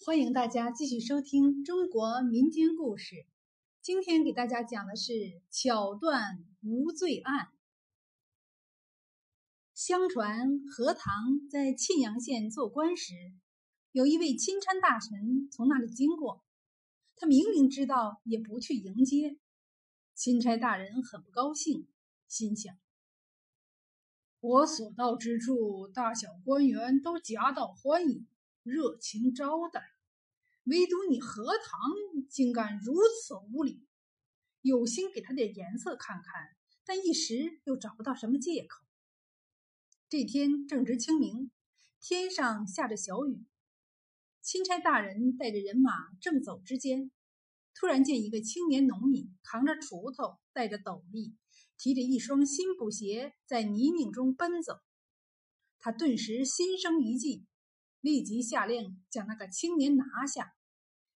欢迎大家继续收听中国民间故事。今天给大家讲的是巧断无罪案。相传何唐在沁阳县做官时，有一位钦差大臣从那里经过，他明明知道也不去迎接。钦差大人很不高兴，心想：我所到之处，大小官员都夹道欢迎。热情招待，唯独你何唐竟敢如此无礼！有心给他点颜色看看，但一时又找不到什么借口。这天正值清明，天上下着小雨。钦差大人带着人马正走之间，突然见一个青年农民扛着锄头，戴着斗笠，提着一双新布鞋，在泥泞中奔走。他顿时心生一计。立即下令将那个青年拿下，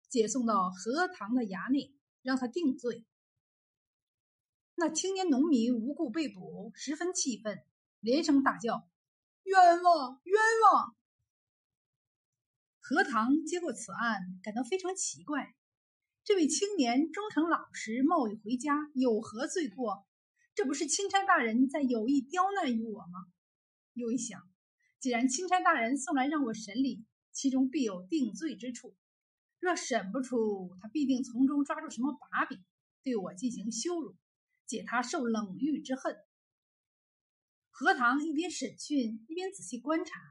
解送到荷塘的衙内，让他定罪。那青年农民无故被捕，十分气愤，连声大叫：“冤枉！冤枉！”荷塘接过此案，感到非常奇怪：这位青年忠诚老实，冒雨回家，有何罪过？这不是钦差大人在有意刁难于我吗？又一想。既然钦差大人送来让我审理，其中必有定罪之处。若审不出，他必定从中抓住什么把柄，对我进行羞辱，解他受冷遇之恨。何唐一边审讯，一边仔细观察。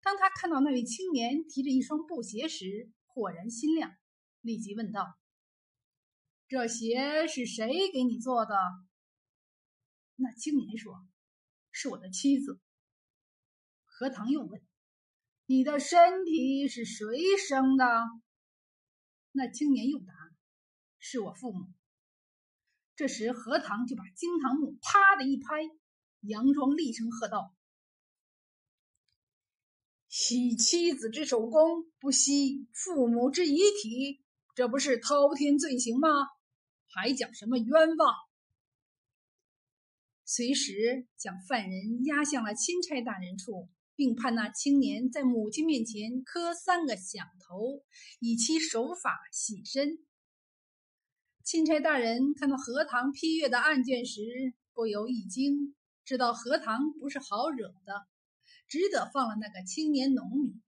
当他看到那位青年提着一双布鞋时，豁然心亮，立即问道：“这鞋是谁给你做的？”那青年说：“是我的妻子。”何唐又问：“你的身体是谁生的？”那青年又答：“是我父母。”这时何唐就把惊堂木啪的一拍，佯装厉声喝道：“惜妻子之手工，不惜父母之遗体，这不是滔天罪行吗？还讲什么冤枉？”随时将犯人押向了钦差大人处。并判那青年在母亲面前磕三个响头，以其守法洗身。钦差大人看到荷塘批阅的案卷时，不由一惊，知道荷塘不是好惹的，只得放了那个青年农民。